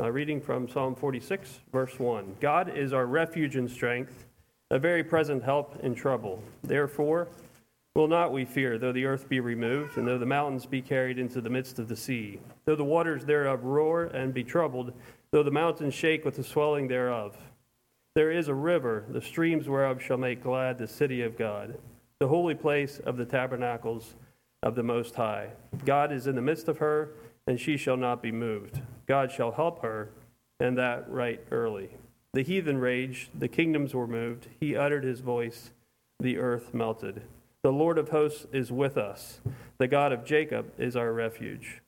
Uh, reading from Psalm 46, verse 1 God is our refuge and strength, a very present help in trouble. Therefore, will not we fear, though the earth be removed, and though the mountains be carried into the midst of the sea, though the waters thereof roar and be troubled, though the mountains shake with the swelling thereof. There is a river, the streams whereof shall make glad the city of God, the holy place of the tabernacles of the Most High. God is in the midst of her, and she shall not be moved. God shall help her, and that right early. The heathen raged, the kingdoms were moved. He uttered his voice, the earth melted. The Lord of hosts is with us. The God of Jacob is our refuge.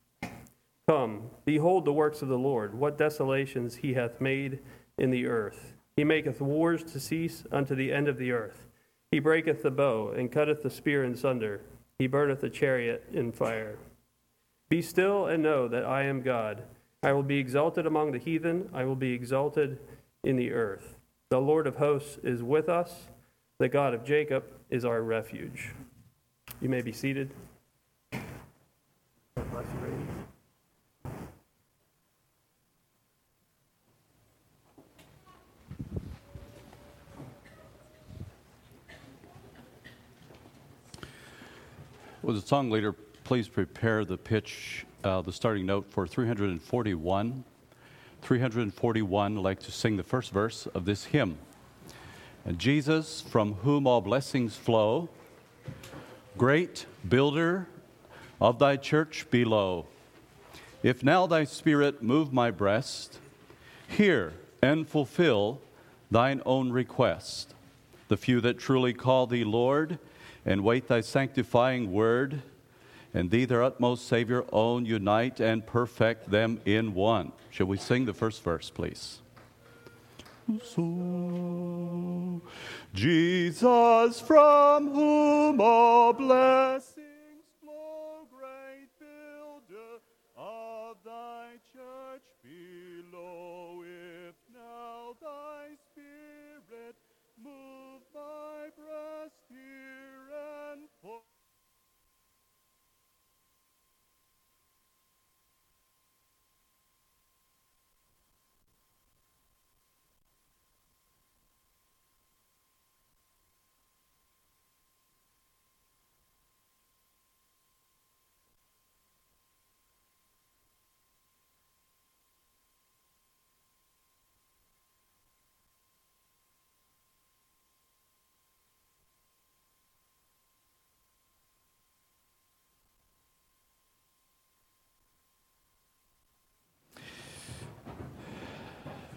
Come, behold the works of the Lord, what desolations he hath made in the earth. He maketh wars to cease unto the end of the earth. He breaketh the bow, and cutteth the spear in sunder. He burneth the chariot in fire. Be still and know that I am God. I will be exalted among the heathen, I will be exalted in the earth. The Lord of hosts is with us, the God of Jacob is our refuge. You may be seated. Will the song leader please prepare the pitch, uh, the starting note for 341? 341, I'd like to sing the first verse of this hymn. And Jesus, from whom all blessings flow, great builder of thy church below, if now thy spirit move my breast, hear and fulfill thine own request. The few that truly call thee Lord, and wait thy sanctifying word, and thee, their utmost Savior, own, unite, and perfect them in one. Shall we sing the first verse, please? So, Jesus, from whom all blessings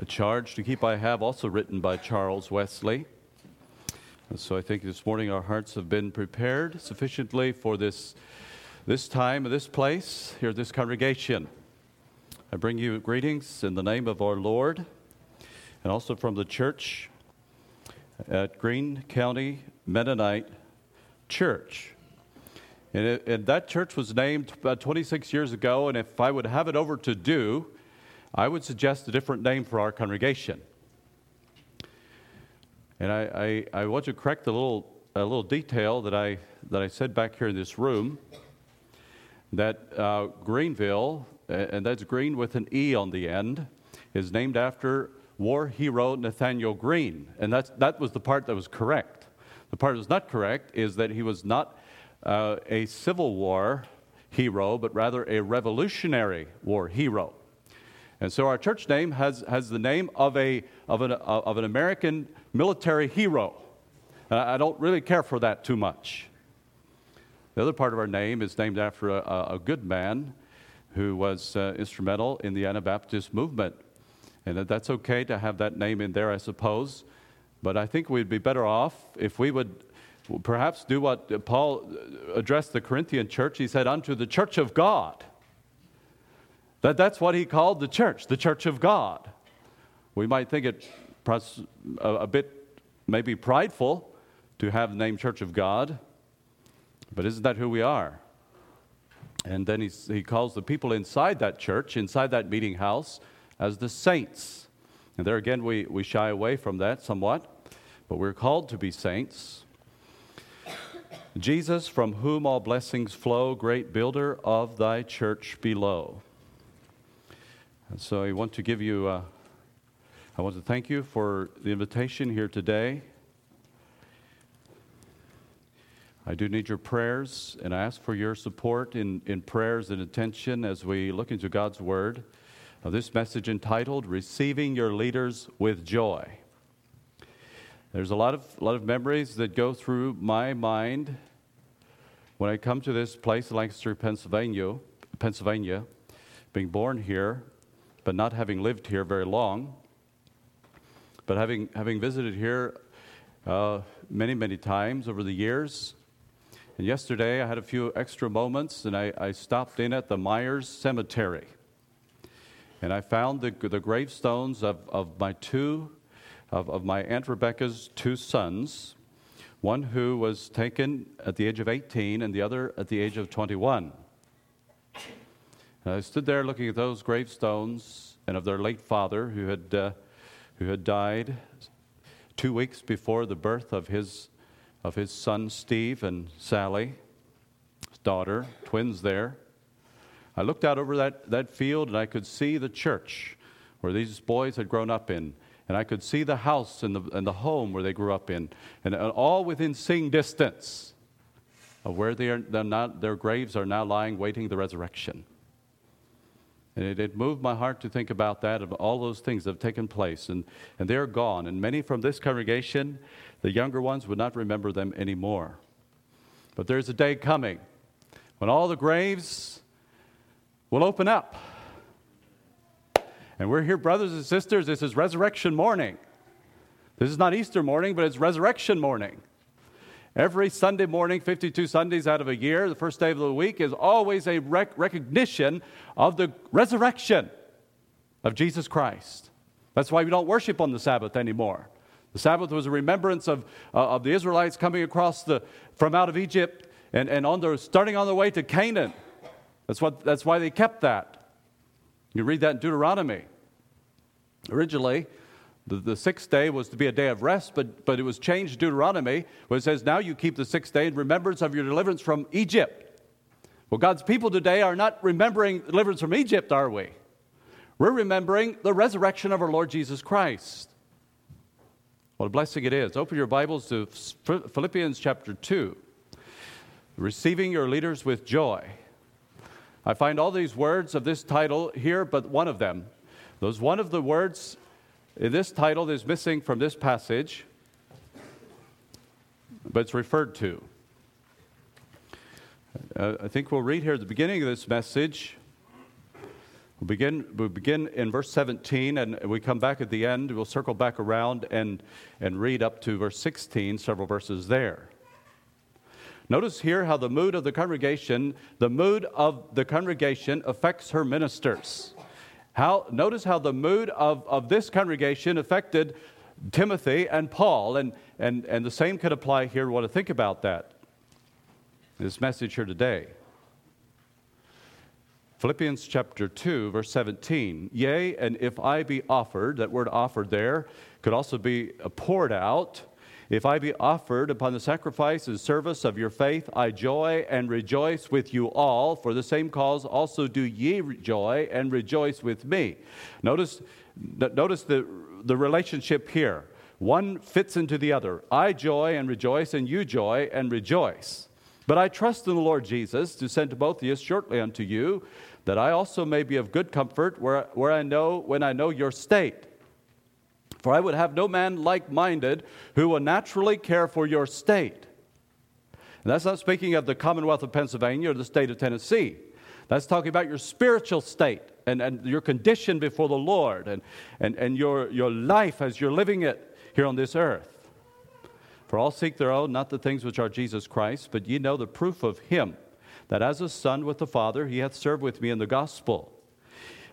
charge to keep I have, also written by Charles Wesley. And so I think this morning our hearts have been prepared sufficiently for this, this time, this place, here this congregation. I bring you greetings in the name of our Lord and also from the church at Greene County Mennonite Church. And, it, and, that church was named about 26 years ago, and if I would have it over to do, I would suggest a different name for our congregation. And I, I, I want to correct a little, a little detail that I, that I said back here in this room that uh, Greeneville, and that's Green with an E on the end, is named after war hero Nathanael Greene. And that's, that was the part that was correct. The part that was not correct is that he was not uh, a Civil War hero, but rather a Revolutionary War hero. And so our church name has, has the name of, a, of, an, of an American military hero. Uh, I don't really care for that too much. The other part of our name is named after a, a good man who was uh, instrumental in the Anabaptist movement. And that's okay to have that name in there, I suppose. But I think we'd be better off if we would perhaps do what Paul addressed the Corinthian church. He said, Unto the church of God. That, that's what he called the church, the church of God. We might think it a, bit maybe prideful to have the name Church of God, but isn't that who we are? And then he calls the people inside that church, inside that meeting house, as the saints. And there again, we, we shy away from that somewhat, but we're called to be saints. Jesus, from whom all blessings flow, great builder of thy church below. And so I want to give you, uh, I want to thank you for the invitation here today. I do need your prayers, and I ask for your support in, in prayers and attention as we look into God's Word. This message entitled Receiving Your Leaders with Joy. There's a lot of, a lot of memories that go through my mind when I come to this place, Lancaster, Pennsylvania, Pennsylvania, being born here, but not having lived here very long, but having, having visited here uh, many, many times over the years. And yesterday I had a few extra moments and I, I stopped in at the Myers Cemetery. And I found the, the gravestones of, of my two, of, of my Aunt Rebecca's two sons, one who was taken at the age of 18 and the other at the age of 21. I stood there looking at those gravestones and of their late father who had, uh, who had died two weeks before the birth of his of his son Steve and Sally, his daughter, twins there. I looked out over that, that field and I could see the church where these boys had grown up in. And I could see the house and the, and the home where they grew up in. And, and all within seeing distance of where they are, not, their graves are now lying waiting the resurrection. And it, it, moved my heart to think about that, of all those things that have taken place. And, and they're gone. And many from this congregation the younger ones would not remember them anymore. But there's a day coming when all the graves will open up. And we're here, brothers and sisters. This is resurrection morning. This is not Easter morning, but it's resurrection morning. Every Sunday morning, 52 Sundays out of a year, the first day of the week is always a rec- recognition of the resurrection of Jesus Christ. That's why we don't worship on the Sabbath anymore. The Sabbath was a remembrance of, uh, of the Israelites coming across the, from out of Egypt and, and on their, starting on their way to Canaan. That's, what, that's why they kept that. You read that in Deuteronomy. Originally, the, the sixth day was to be a day of rest, but, but it was changed in Deuteronomy where it says, Now you keep the sixth day in remembrance of your deliverance from Egypt. Well, God's people today are not remembering deliverance from Egypt, are we? We're remembering the resurrection of our Lord Jesus Christ. What a blessing it is. Open your Bibles to Philippians chapter 2. Receiving your leaders with joy. I find all these words of this title here, but one of them. Those one of the words this title is missing from this passage, but it's referred to. Uh, I think we'll read here at the beginning of this message We'll begin, we'll begin in verse 17 and we come back at the end. We'll circle back around and, and read up to verse 16, several verses there. Notice here how the mood of the congregation, the mood of the congregation affects her ministers. How, notice how the mood of, of this congregation affected Timothy and Paul, and, and, and the same could apply here. We want to think about that. This message here today. Philippians chapter 2, verse 17. Yea, and if I be offered, that word offered there could also be poured out. If I be offered upon the sacrifice and service of your faith, I joy and rejoice with you all. For the same cause also do ye joy and rejoice with me. Notice, notice the, the relationship here. One fits into the other. I joy and rejoice, and you joy and rejoice. But I trust in the Lord Jesus to send Timotheus shortly unto you, that I also may be of good comfort where, where I know when I know your state. For I would have no man like minded who will naturally care for your state. And that's not speaking of the Commonwealth of Pennsylvania or the state of Tennessee. That's talking about your spiritual state and, and your condition before the Lord and, and, and your, your life as you're living it here on this earth. For all seek their own, not the things which are Jesus Christ, but ye know the proof of him, that as a son with the Father, he hath served with me in the gospel.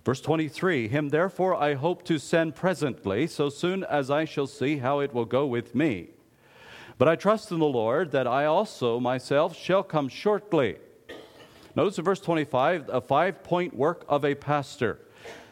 Verse 23 Him therefore I hope to send presently, so soon as I shall see how it will go with me. But I trust in the Lord that I also myself shall come shortly. Notice in verse 25 a five point work of a pastor.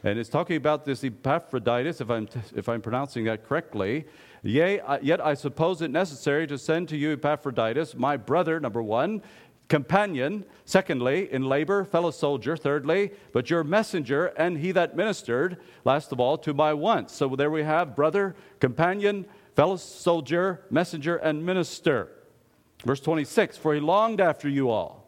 And it's talking about this Epaphroditus, if I'm, if I'm pronouncing that correctly. Yea, yet I suppose it necessary to send to you Epaphroditus, my brother, number one, companion, secondly, in labor, fellow soldier, thirdly, but your messenger and he that ministered, last of all, to my wants. So there we have brother, companion, fellow soldier, messenger, and minister. Verse 26 For he longed after you all,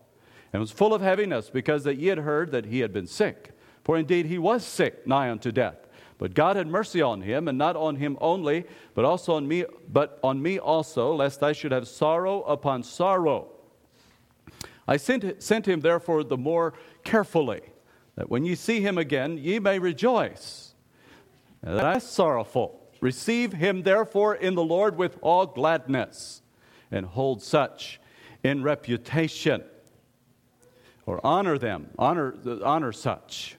and was full of heaviness, because that ye had heard that he had been sick. For indeed he was sick, nigh unto death. But God had mercy on him, and not on him only, but also on me, but on me also, lest I should have sorrow upon sorrow. I sent, sent him therefore the more carefully, that when ye see him again, ye may rejoice. That I sorrowful. Receive him therefore in the Lord with all gladness, and hold such in reputation. Or honor them, honor, honor such.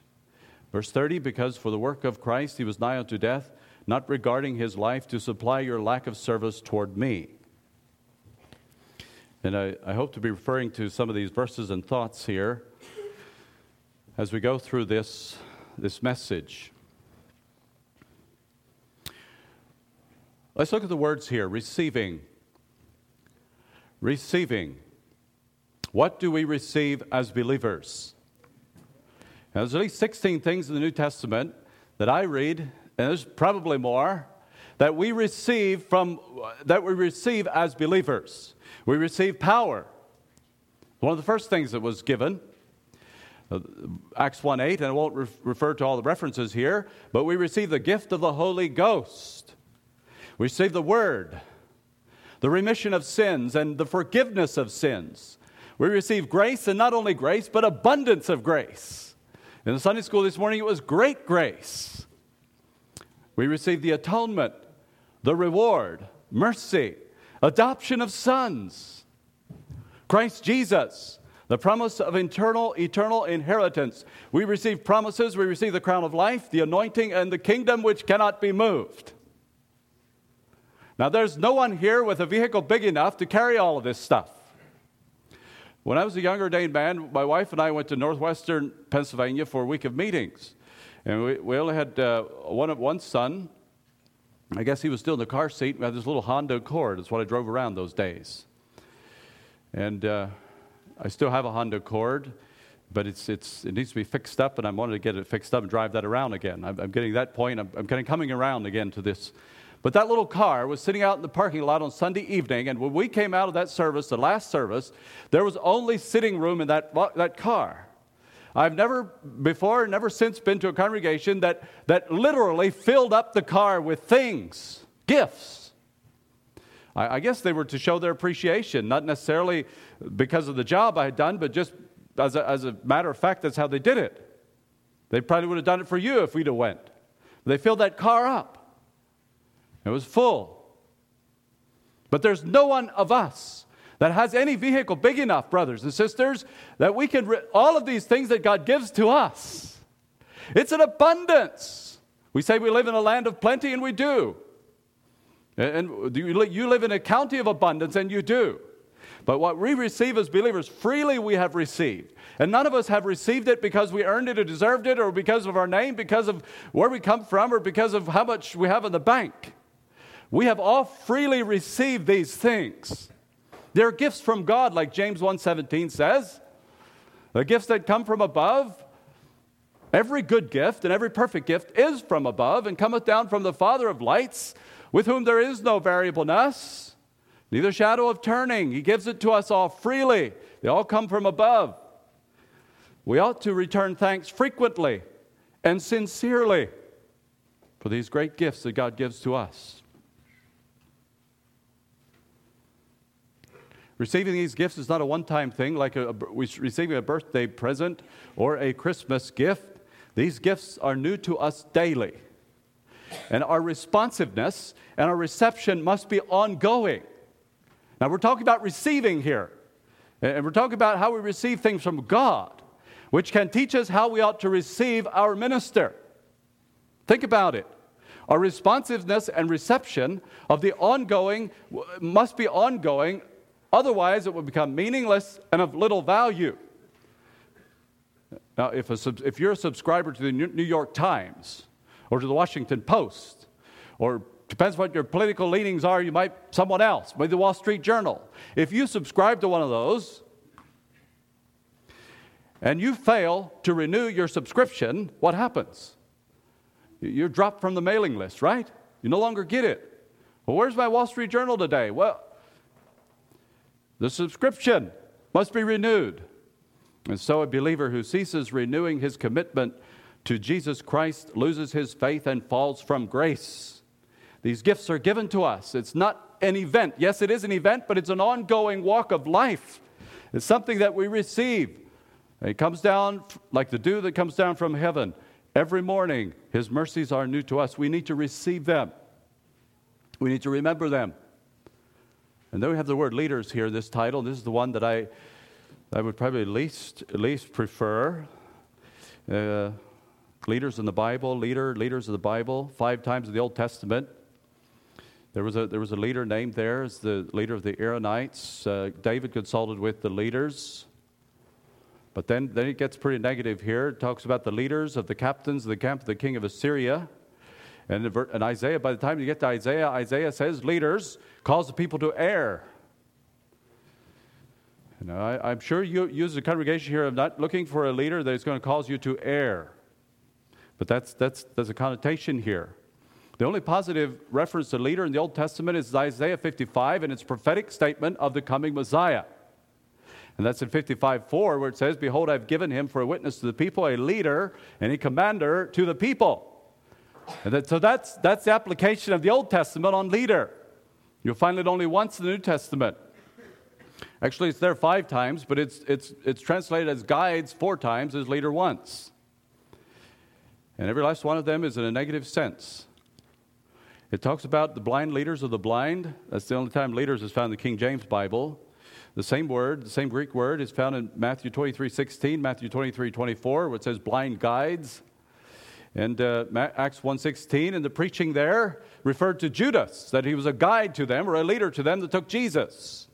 Verse 30 Because for the work of Christ he was nigh unto death, not regarding his life to supply your lack of service toward me. And I, I, hope to be referring to some of these verses and thoughts here as we go through this, this message. Let's look at the words here receiving. Receiving. What do we receive as believers? Now, there's at least 16 things in the New Testament that I read, and there's probably more, that we receive from that we receive as believers. We receive power. One of the first things that was given, uh, Acts 1 8, and I won't re- refer to all the references here, but we receive the gift of the Holy Ghost. We receive the Word, the remission of sins, and the forgiveness of sins. We receive grace, and not only grace, but abundance of grace. In the Sunday school this morning, it was great grace. We receive the atonement, the reward, mercy, adoption of sons, Christ Jesus, the promise of eternal, eternal inheritance. We receive promises, we receive the crown of life, the anointing, and the kingdom which cannot be moved. Now, there's no one here with a vehicle big enough to carry all of this stuff. When I was a young ordained man, my wife and I went to northwestern Pennsylvania for a week of meetings. And we, we only had uh, one, one son, I guess he was still in the car seat. We had this little Honda Accord. That's what I drove around those days. And uh, I still have a Honda Accord, but it's, it's, it needs to be fixed up, and I wanted to get it fixed up and drive that around again. I'm, I'm getting that point. I'm, I'm kind of coming around again to this. But that little car was sitting out in the parking lot on Sunday evening, and when we came out of that service, the last service, there was only sitting room in that, that car. I've never before, never since been to a congregation that, that literally filled up the car with things, gifts. I, I guess they were to show their appreciation, not necessarily because of the job I had done, but just as a, as a matter of fact, that's how they did it. They probably would have done it for you if we'd have went. They filled that car up. It was full. But there's no one of us that has any vehicle big enough, brothers and sisters, that we can, re- all of these things that God gives to us. It's an abundance. We say we live in a land of plenty, and we do. And you live in a county of abundance, and you do. But what we receive as believers, freely we have received. And none of us have received it because we earned it or deserved it or because of our name, because of where we come from, or because of how much we have in the bank. We have all freely received these things. They're gifts from God, like James 1:17 says. The gifts that come from above. Every good gift and every perfect gift is from above and cometh down from the Father of lights, with whom there is no variableness, neither shadow of turning. He gives it to us all freely. They all come from above. We ought to return thanks frequently and sincerely for these great gifts that God gives to us. Receiving these gifts is not a one time thing like a, a, receiving a birthday present or a Christmas gift. These gifts are new to us daily. And our responsiveness and our reception must be ongoing. Now, we're talking about receiving here. And we're talking about how we receive things from God, which can teach us how we ought to receive our minister. Think about it. Our responsiveness and reception of the ongoing must be ongoing Otherwise, it will become meaningless and of little value. Now, if, a, if you're a subscriber to the New York Times or to the Washington Post, or depends what your political leanings are, you might someone else, maybe the Wall Street Journal. If you subscribe to one of those, and you fail to renew your subscription, what happens? You're dropped from the mailing list, right? You no longer get it. Well, where's my Wall Street Journal today? Well, the subscription must be renewed. And so a believer who ceases renewing his commitment to Jesus Christ loses his faith and falls from grace. These gifts are given to us. It's not an event. Yes, it is an event, but it's an ongoing walk of life. It's something that we receive. It comes down like the dew that comes down from heaven. Every morning, His mercies are new to us. We need to receive them, we need to remember them. And then we have the word leaders here this title. This is the one that I, I would probably least, least prefer. Uh, leaders in the Bible, leader, leaders of the Bible, five times in the Old Testament. There was a, there was a leader named there as the leader of the Aaronites. Uh, David consulted with the leaders. But then, then it gets pretty negative here. It talks about the leaders of the captains of the camp of the king of Assyria. And Isaiah, by the time you get to Isaiah, Isaiah says, leaders cause the people to err. You know, I, am sure you, use the congregation here of not looking for a leader that is going to cause you to err. But that's, that's, there's a connotation here. The only positive reference to leader in the Old Testament is Isaiah 55 and its prophetic statement of the coming Messiah. And that's in 55 4, where it says, Behold, I've given him for a witness to the people, a leader and a commander to the people. So that's, that's the application of the Old Testament on leader. You'll find it only once in the New Testament. Actually, it's there five times, but it's, it's, it's translated as guides four times, as leader once. And every last one of them is in a negative sense. It talks about the blind leaders of the blind. That's the only time leaders is found in the King James Bible. The same word, the same Greek word, is found in Matthew 23 16, Matthew 23 24, where it says blind guides. And uh, Acts 1.16, and the preaching there referred to Judas, that he was a guide to them or a leader to them that took Jesus.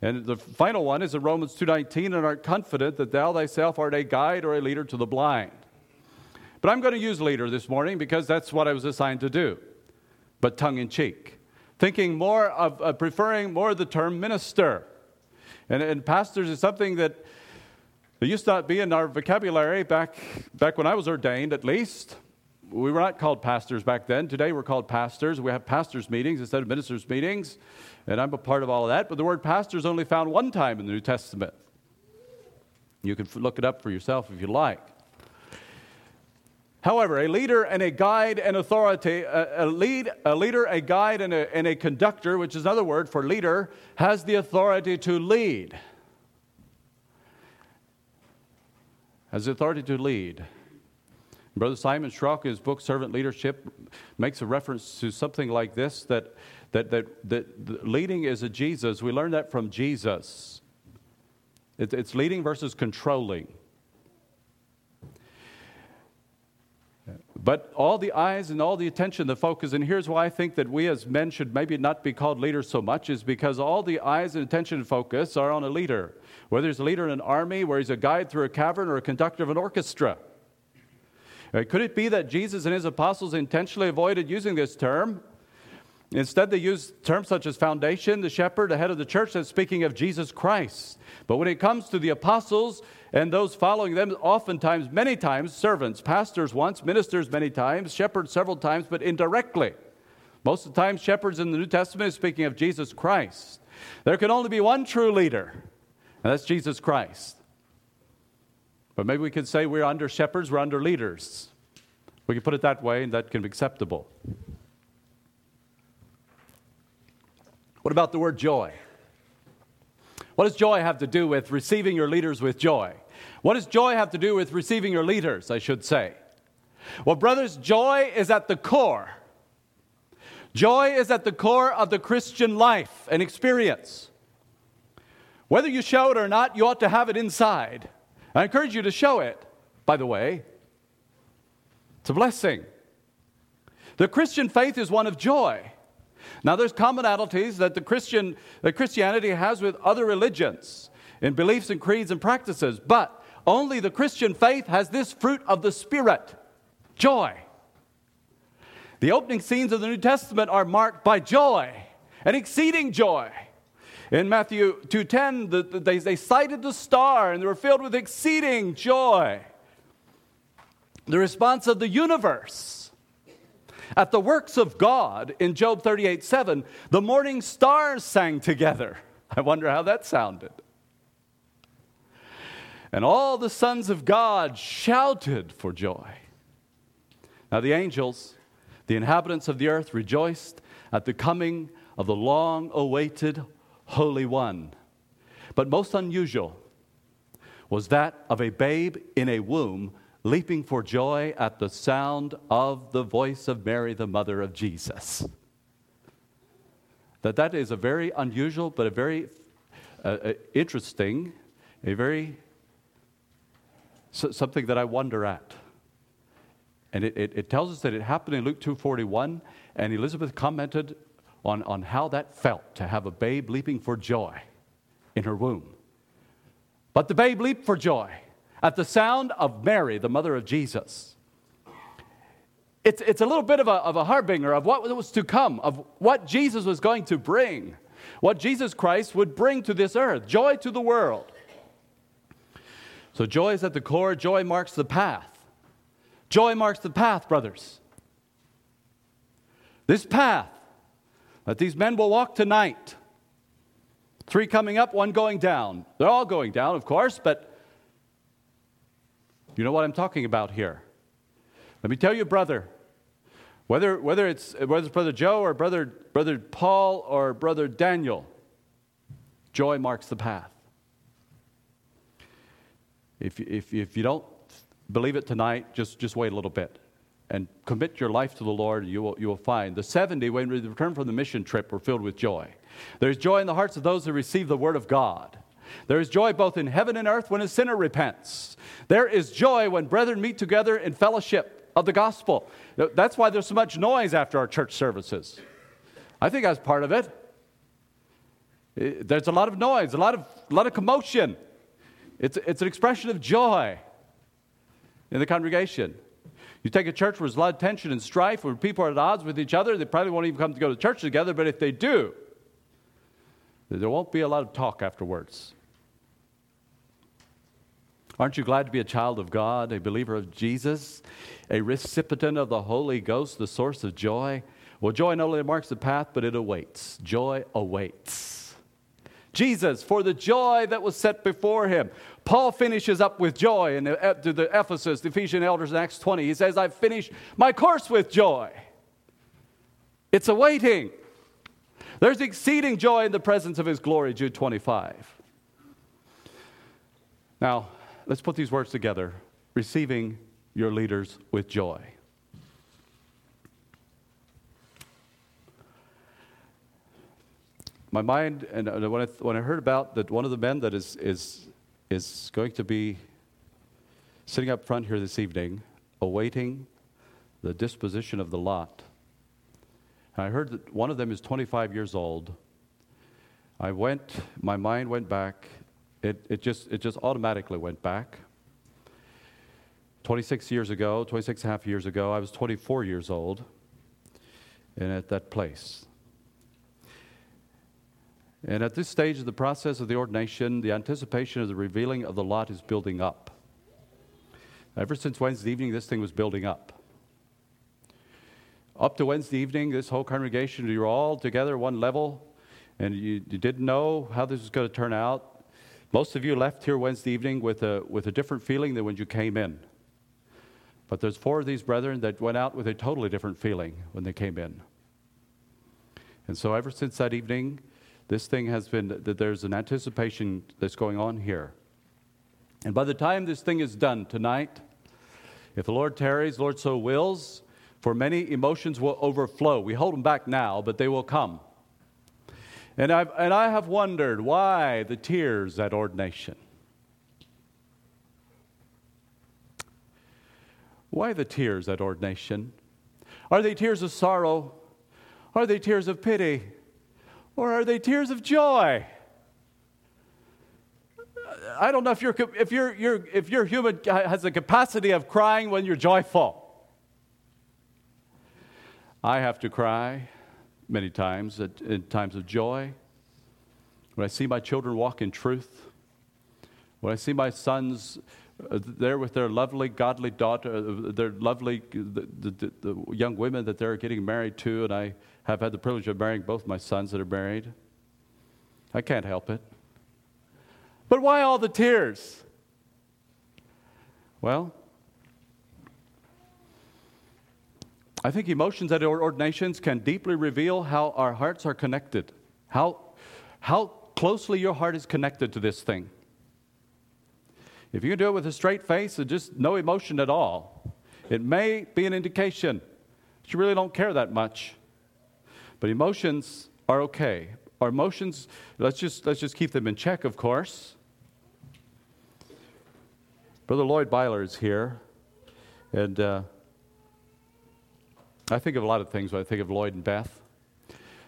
And the final one is in Romans 2.19, and art confident that thou thyself art a guide or a leader to the blind. But I'm going to use leader this morning because that's what I was assigned to do, but tongue in cheek. Thinking more of, uh, preferring more the term minister. And, and pastors is something that it used to not be in our vocabulary back, back when I was ordained, at least. We were not called pastors back then. Today we're called pastors. We have pastors' meetings instead of ministers' meetings, and I'm a part of all of that. But the word pastor is only found one time in the New Testament. You can look it up for yourself if you like. However, a leader and a guide and authority, a, a, lead, a leader, a guide, and a, and a conductor, which is another word for leader, has the authority to lead. Has authority to lead. Brother Simon Schrock, in his book Servant Leadership, makes a reference to something like this that, that, that, that leading is a Jesus. We learn that from Jesus. It, it's leading versus controlling. But all the eyes and all the attention, the focus, and here's why I think that we as men should maybe not be called leaders so much, is because all the eyes and attention and focus are on a leader. Whether he's a leader in an army, where he's a guide through a cavern, or a conductor of an orchestra. Uh, could it be that Jesus and his apostles intentionally avoided using this term? Instead, they used terms such as foundation, the shepherd, the head of the church, that's speaking of Jesus Christ. But when it comes to the apostles and those following them, oftentimes, many times, servants, pastors once, ministers many times, shepherds several times, but indirectly. Most of the time, shepherds in the New Testament is speaking of Jesus Christ. There can only be one true leader, and that's Jesus Christ. But maybe we could say we're under shepherds, we're under leaders. We can put it that way, and that can be acceptable. What about the word joy? What does joy have to do with receiving your leaders with joy? What does joy have to do with receiving your leaders, I should say? Well, brothers, joy is at the core. Joy is at the core of the Christian life and experience. Whether you show it or not, you ought to have it inside. I encourage you to show it, by the way. It's a blessing. The Christian faith is one of joy. Now, there's commonalities that the Christian that Christianity has with other religions in beliefs and creeds and practices, but only the Christian faith has this fruit of the Spirit joy. The opening scenes of the New Testament are marked by joy and exceeding joy. In Matthew 2.10, the, the, they, they sighted the star and they were filled with exceeding joy. The response of the universe at the works of God in Job 38 7, the morning stars sang together. I wonder how that sounded. And all the sons of God shouted for joy. Now, the angels, the inhabitants of the earth, rejoiced at the coming of the long awaited Holy One. But most unusual was that of a babe in a womb leaping for joy at the sound of the voice of Mary, the mother of Jesus. That that is a very unusual, but a very uh, uh, interesting, a very so, something that I wonder at. And it, it, it, tells us that it happened in Luke 2.41, and Elizabeth commented on, on how that felt to have a babe leaping for joy in her womb. But the babe leaped for joy at the sound of Mary, the mother of Jesus. It's, it's a little bit of a, of a harbinger of what was to come, of what Jesus was going to bring, what Jesus Christ would bring to this earth joy to the world. So, joy is at the core, joy marks the path. Joy marks the path, brothers. This path that these men will walk tonight. Three coming up, one going down. They're all going down, of course, but you know what I'm talking about here. Let me tell you, brother, whether, whether, it's, whether it's Brother Joe or Brother, Brother Paul or Brother Daniel, joy marks the path. If, if, if you don't believe it tonight, just, just wait a little bit and commit your life to the Lord, you will, you will find. The 70, when we returned from the mission trip, were filled with joy. There's joy in the hearts of those who receive the word of God. There is joy both in heaven and earth when a sinner repents. There is joy when brethren meet together in fellowship of the gospel. That's why there's so much noise after our church services. I think that's part of it. There's a lot of noise, a lot of, a lot of commotion. It's, it's an expression of joy in the congregation. You take a church where there's a lot of tension and strife, where people are at odds with each other, they probably won't even come to go to church together, but if they do, there won't be a lot of talk afterwards. Aren't you glad to be a child of God, a believer of Jesus, a recipient of the Holy Ghost, the source of joy? Well, joy not only marks the path, but it awaits. Joy awaits. Jesus, for the joy that was set before him. Paul finishes up with joy in the, uh, to the Ephesus, the Ephesian elders in Acts 20. He says, I've finished my course with joy. It's awaiting. There's exceeding joy in the presence of his glory, Jude 25. Now, let's put these words together receiving your leaders with joy. My mind, and when I, when I heard about that one of the men that is, is is going to be sitting up front here this evening, awaiting the disposition of the lot. And I heard that one of them is 25 years old. I went, my mind went back. It, it, just, it just automatically went back. 26 years ago, 26 and a half years ago, I was 24 years old and at that place. And at this stage of the process of the ordination, the anticipation of the revealing of the lot is building up. Ever since Wednesday evening, this thing was building up. Up to Wednesday evening, this whole congregation, you were all together one level, and you, you didn't know how this was going to turn out. Most of you left here Wednesday evening with a, with a different feeling than when you came in. But there's four of these brethren that went out with a totally different feeling when they came in. And so ever since that evening, this thing has been, that there's an anticipation that's going on here. And by the time this thing is done tonight, if the Lord tarries, Lord so wills, for many emotions will overflow. We hold them back now, but they will come. And, I've, and I have wondered why the tears at ordination. Why the tears at ordination? Are they tears of sorrow? Are they tears of pity? Or are they tears of joy? I don't know if, you're, if, you're, if your human has the capacity of crying when you're joyful. I have to cry many times at, in times of joy. when I see my children walk in truth, when I see my sons uh, there with their lovely, godly daughter, uh, their lovely, the, the, the, young women that they're getting married to, and I have had the privilege of marrying both my sons that are married. I can't help it. But why all the tears? Well, I think emotions at ordinations can deeply reveal how our hearts are connected, how, how closely your heart is connected to this thing. If you do it with a straight face and just no emotion at all, it may be an indication that you really don't care that much. But emotions are okay. Our emotions, let's just, let's just keep them in check, of course. Brother Lloyd Byler is here, and uh, I think of a lot of things when I think of Lloyd and Beth.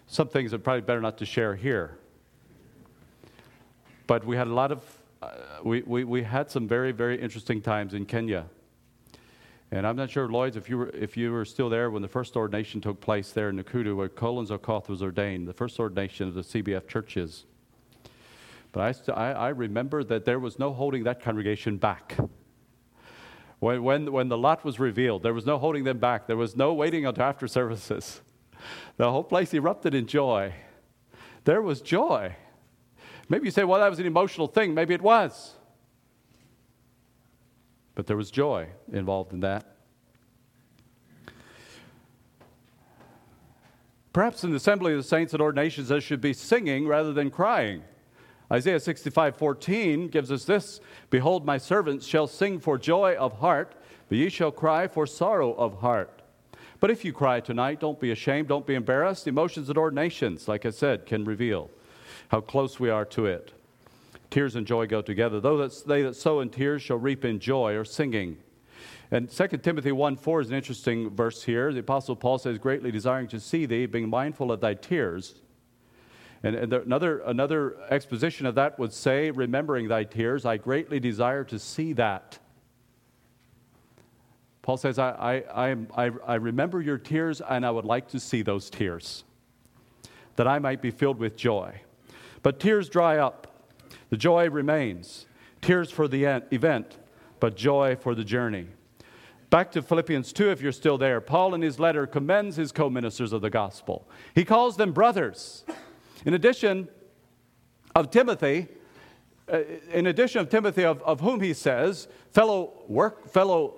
Some things are probably better not to share here. But we had a lot of, uh, we, we, we had some very, very interesting times in Kenya. And I'm not sure, Lloyd, if you were, if you were still there when the first ordination took place there in Nakuru, where Collins Okoth was ordained, the first ordination of the CBF churches. But I, st- I, I remember that there was no holding that congregation back. When, when, when the lot was revealed, there was no holding them back. There was no waiting until after services. The whole place erupted in joy. There was joy. Maybe you say, well, that was an emotional thing. Maybe it was. But there was joy involved in that. Perhaps in the assembly of the saints and ordinations, there should be singing rather than crying. Isaiah 65 14 gives us this Behold, my servants shall sing for joy of heart, but ye shall cry for sorrow of heart. But if you cry tonight, don't be ashamed, don't be embarrassed. Emotions and ordinations, like I said, can reveal how close we are to it. Tears and joy go together. Though they that sow in tears shall reap in joy or singing. And 2 Timothy 1 4 is an interesting verse here. The Apostle Paul says, Greatly desiring to see thee, being mindful of thy tears and, and there, another, another exposition of that would say, Remembering thy tears, I greatly desire to see that. Paul says, I, I, I, I remember your tears and I would like to see those tears, that I might be filled with joy. But tears dry up, the joy remains. Tears for the event, but joy for the journey. Back to Philippians 2, if you're still there. Paul, in his letter, commends his co ministers of the gospel. He calls them brothers. In addition of Timothy, uh, in addition of Timothy, of, of whom he says, fellow work, fellow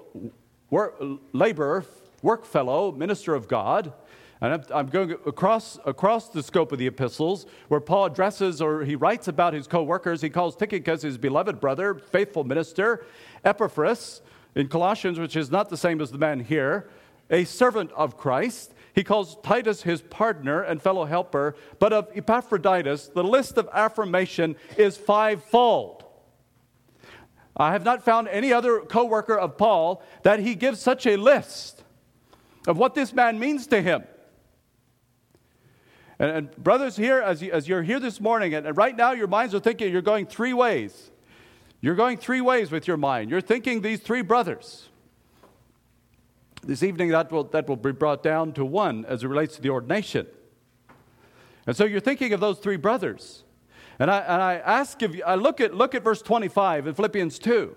work, laborer, work fellow, minister of God, and I'm, going across, across the scope of the epistles where Paul addresses or he writes about his co workers. He calls Tychicus his beloved brother, faithful minister, Epaphras in Colossians, which is not the same as the man here, a servant of Christ. He calls Titus his partner and fellow helper, but of Epaphroditus, the list of affirmation is fivefold. I have not found any other co worker of Paul that he gives such a list of what this man means to him. And, and brothers, here, as, you, as you're here this morning, and, and right now your minds are thinking you're going three ways. You're going three ways with your mind. You're thinking these three brothers. This evening, that will, that will be brought down to one as it relates to the ordination. And so you're thinking of those three brothers. And I, and I ask if you, I look at, look at verse 25 in Philippians 2.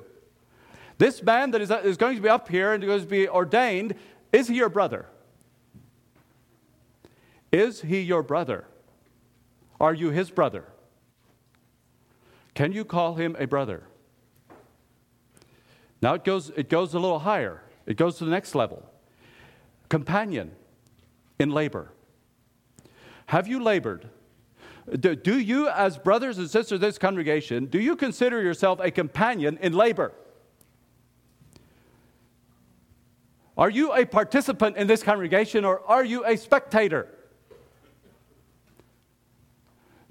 This man that is, is going to be up here and going to be ordained, is he your brother? Is he your brother? Are you his brother? Can you call him a brother? Now it goes, it goes a little higher. It goes to the next level companion in labor. Have you labored? Do, you, as brothers and sisters of this congregation, do you consider yourself a companion in labor? Are you a participant in this congregation or are you a spectator?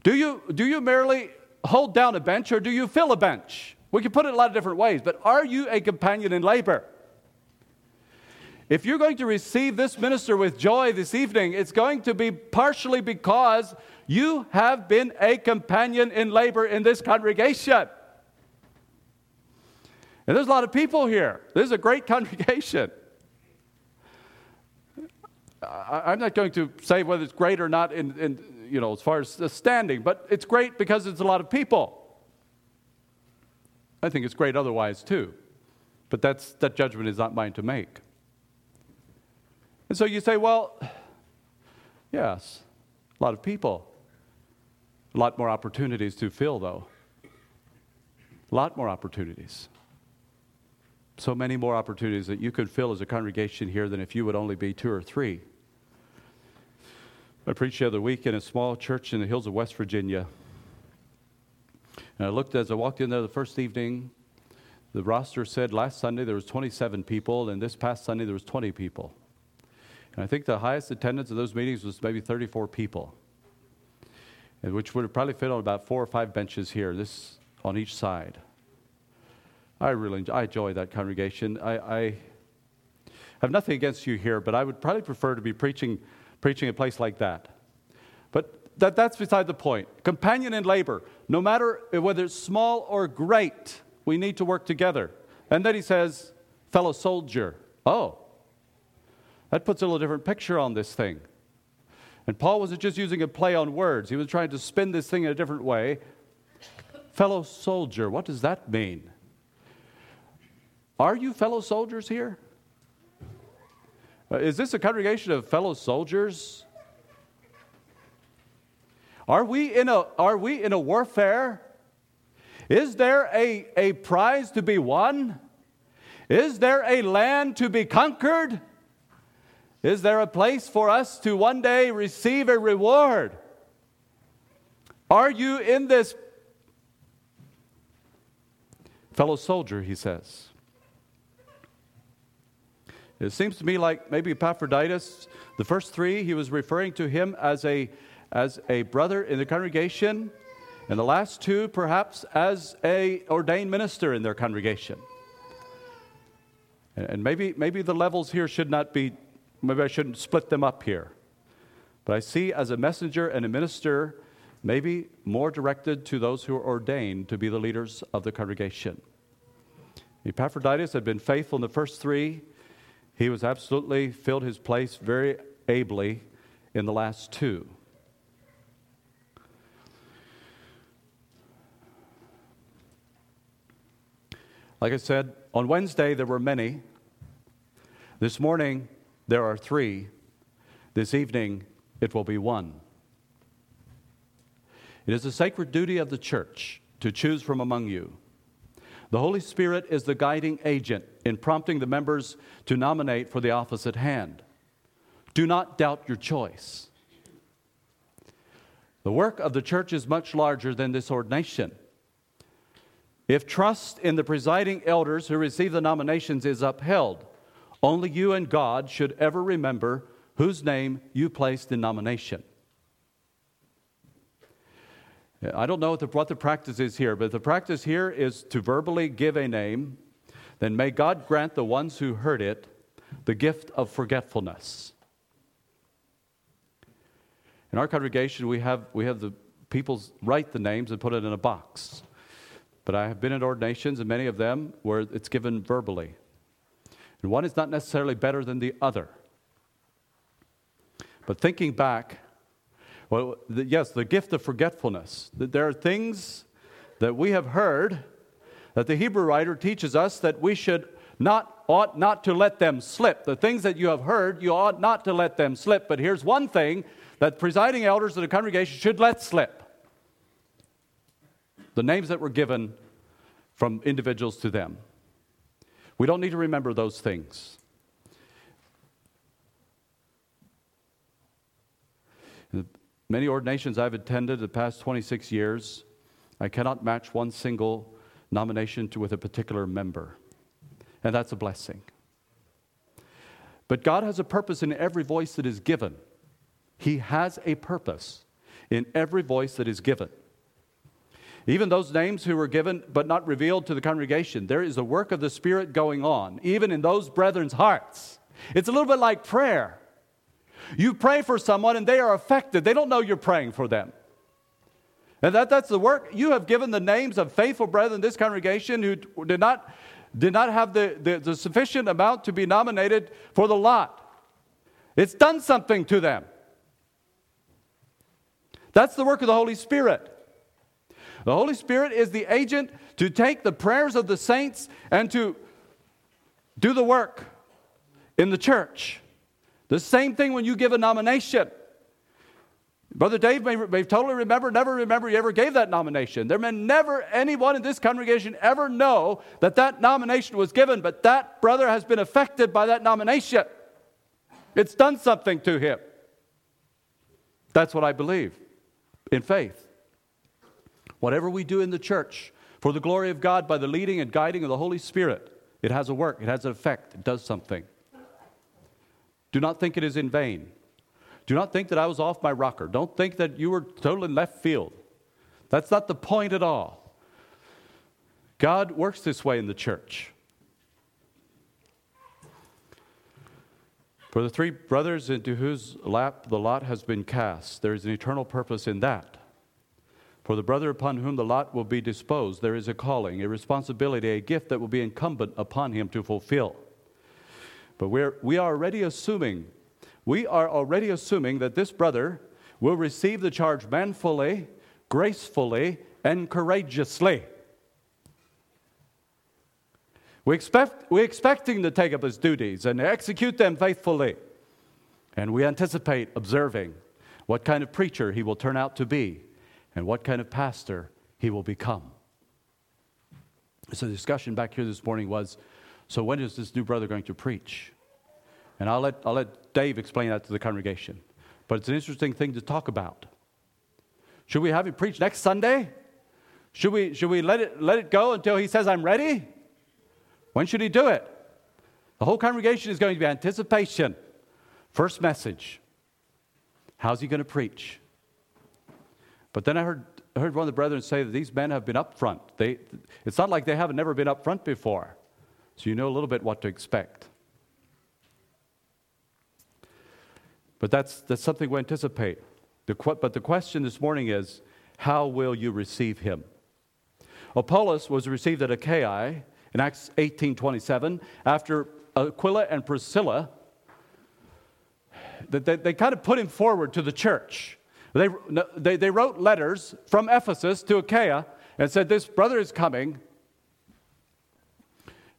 Do you, do you merely hold down a bench or do you fill a bench? We can put it a lot of different ways, but are you a companion in labor? If you're going to receive this minister with joy this evening, it's going to be partially because you have been a companion in labor in this congregation. And there's a lot of people here. This is a great congregation. I, am not going to say whether it's great or not in, in, you know, as far as standing, but it's great because it's a lot of people. I think it's great otherwise too. But that's, that judgment is not mine to make. And so you say, well, yes, a lot of people. A lot more opportunities to fill, though. A lot more opportunities. So many more opportunities that you could fill as a congregation here than if you would only be two or three. I preached the other week in a small church in the hills of West Virginia. And I looked as I walked in there the first evening, the roster said last Sunday there was 27 people, and this past Sunday there was 20 people. And I think the highest attendance of those meetings was maybe 34 people, which would have probably fit on about four or five benches here, this on each side. I really enjoy, I enjoy that congregation. I, I have nothing against you here, but I would probably prefer to be preaching, preaching a place like that. But that, that's beside the point. Companion in labor, no matter whether it's small or great, we need to work together. And then he says, fellow soldier. Oh, that puts a little different picture on this thing. And Paul wasn't just using a play on words, he was trying to spin this thing in a different way. Fellow soldier, what does that mean? Are you fellow soldiers here? Uh, is this a congregation of fellow soldiers? Are we in a, are we in a warfare? Is there a, a prize to be won? Is there a land to be conquered? Is there a place for us to one day receive a reward? Are you in this? Fellow soldier, he says. It seems to me like maybe Epaphroditus, the first three, he was referring to him as a, as a brother in the congregation, and the last two, perhaps, as a ordained minister in their congregation. And maybe, maybe the levels here should not be, maybe I shouldn't split them up here. But I see as a messenger and a minister, maybe more directed to those who are ordained to be the leaders of the congregation. Epaphroditus had been faithful in the first three. He was absolutely filled his place very ably in the last two. Like I said, on Wednesday there were many. This morning there are three. This evening it will be one. It is a sacred duty of the church to choose from among you the Holy Spirit is the guiding agent in prompting the members to nominate for the office at hand. Do not doubt your choice. The work of the church is much larger than this ordination. If trust in the presiding elders who receive the nominations is upheld, only you and God should ever remember whose name you placed in nomination. I don't know what the, what the practice is here, but the practice here is to verbally give a name, then may God grant the ones who heard it the gift of forgetfulness. In our congregation, we have, we have the people write the names and put it in a box. But I have been in ordinations, and many of them where it's given verbally. And one is not necessarily better than the other. But thinking back, well, the, yes, the gift of forgetfulness. There are things that we have heard that the Hebrew writer teaches us that we should not ought not to let them slip. The things that you have heard, you ought not to let them slip. But here's one thing that presiding elders of the congregation should let slip. The names that were given from individuals to them. We don't need to remember those things. Many ordinations I've attended the past 26 years, I cannot match one single nomination to, with a particular member. And that's a blessing. But God has a purpose in every voice that is given. He has a purpose in every voice that is given. Even those names who were given but not revealed to the congregation, there is a work of the Spirit going on, even in those brethren's hearts. It's a little bit like prayer. You pray for someone and they are affected. They don't know you're praying for them. And that, that's the work. You have given the names of faithful brethren in this congregation who did not, did not have the, the, the sufficient amount to be nominated for the lot. It's done something to them. That's the work of the Holy Spirit. The Holy Spirit is the agent to take the prayers of the saints and to do the work in the church. The same thing when you give a nomination. Brother Dave may, may totally remember, never remember he ever gave that nomination. There may never anyone in this congregation ever know that that nomination was given, but that brother has been affected by that nomination. It's done something to him. That's what I believe in faith. Whatever we do in the church for the glory of God by the leading and guiding of the Holy Spirit, it has a work, it has an effect, it does something. Do not think it is in vain. Do not think that I was off my rocker. Don't think that you were totally left field. That's not the point at all. God works this way in the church. For the three brothers into whose lap the lot has been cast, there is an eternal purpose in that. For the brother upon whom the lot will be disposed, there is a calling, a responsibility, a gift that will be incumbent upon him to fulfill. But we're, we are already assuming, we are already assuming that this brother will receive the charge manfully, gracefully, and courageously. We expect, we're expecting to take up his duties and execute them faithfully. And we anticipate observing what kind of preacher he will turn out to be and what kind of pastor he will become. So, the discussion back here this morning was so, when is this new brother going to preach? And I'll let, I'll let Dave explain that to the congregation. But it's an interesting thing to talk about. Should we have him preach next Sunday? Should we, should we let, it, let it go until he says, I'm ready? When should he do it? The whole congregation is going to be anticipation. First message. How's he going to preach? But then I heard, I heard one of the brethren say that these men have been up front. They, it's not like they haven't never been up front before. So you know a little bit what to expect. But that's, that's something we anticipate. The, but the question this morning is how will you receive him? Apollos was received at Achaia in Acts 18:27, after Aquila and Priscilla, they, they, they kind of put him forward to the church. They, they, they wrote letters from Ephesus to Achaia and said, This brother is coming.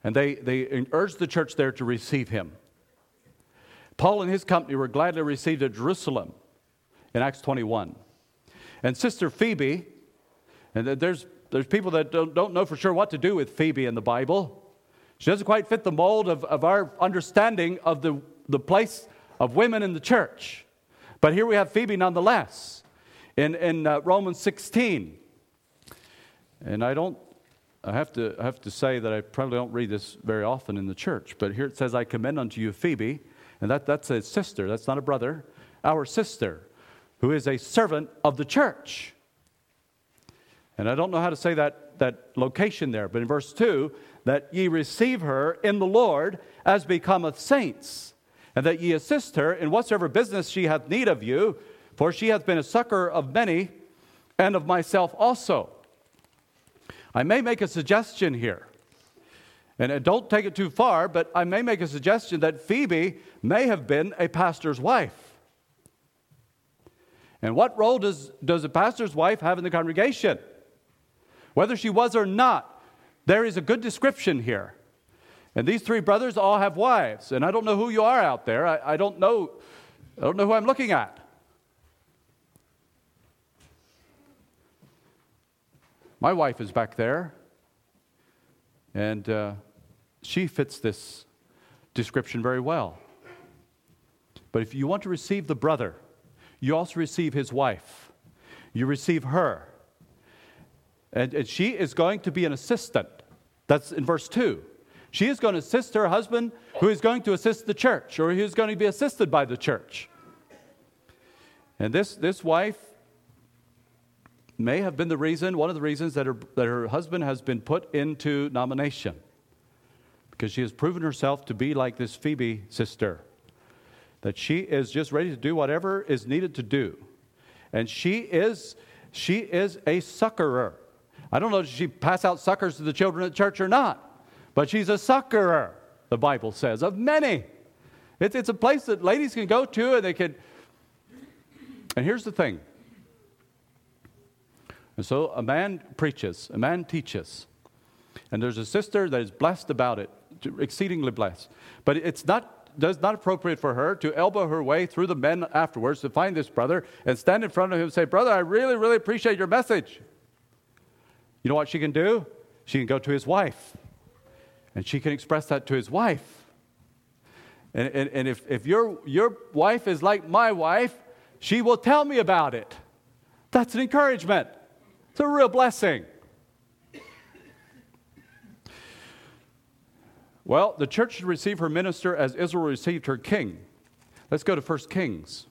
And they, they urged the church there to receive him. Paul and his company were gladly received at Jerusalem in Acts 21. And Sister Phoebe, and there's there's people that don't, don't know for sure what to do with Phoebe in the Bible. She doesn't quite fit the mold of, of our understanding of the, the place of women in the church. But here we have Phoebe nonetheless in, in uh, Romans 16. And I don't, I have, to, I have to say that I probably don't read this very often in the church, but here it says, I commend unto you Phoebe, and that, that's a sister, that's not a brother, our sister, who is a servant of the church. And I don't know how to say that, that location there, but in verse 2, that ye receive her in the Lord as becometh saints, and that ye assist her in whatsoever business she hath need of you, for she hath been a succor of many and of myself also. I may make a suggestion here, and uh, don't take it too far, but I may make a suggestion that Phoebe may have been a pastor's wife. And what role does, does a pastor's wife have in the congregation? Whether she was or not, there is a good description here. And these three brothers all have wives. And I don't know who you are out there. I, I don't know. I don't know who I'm looking at. My wife is back there, and uh, she fits this description very well. But if you want to receive the brother, you also receive his wife. You receive her. And, and she is going to be an assistant. That's in verse 2. She is going to assist her husband, who is going to assist the church, or who is going to be assisted by the church. And this, this wife may have been the reason, one of the reasons that her, that her husband has been put into nomination. Because she has proven herself to be like this Phoebe sister, that she is just ready to do whatever is needed to do. And she is, she is a succorer. I don't know if she pass out suckers to the children at church or not, but she's a succorer, the Bible says, of many. It's, it's a place that ladies can go to and they can. And here's the thing And so a man preaches, a man teaches. And there's a sister that is blessed about it, exceedingly blessed. But it's not does not appropriate for her to elbow her way through the men afterwards to find this brother and stand in front of him and say, Brother, I really, really appreciate your message. You know what she can do? She can go to his wife and she can express that to his wife. And, and, and if, if your, your wife is like my wife, she will tell me about it. That's an encouragement. It's a real blessing. Well, the church should receive her minister as Israel received her king. Let's go to 1 Kings.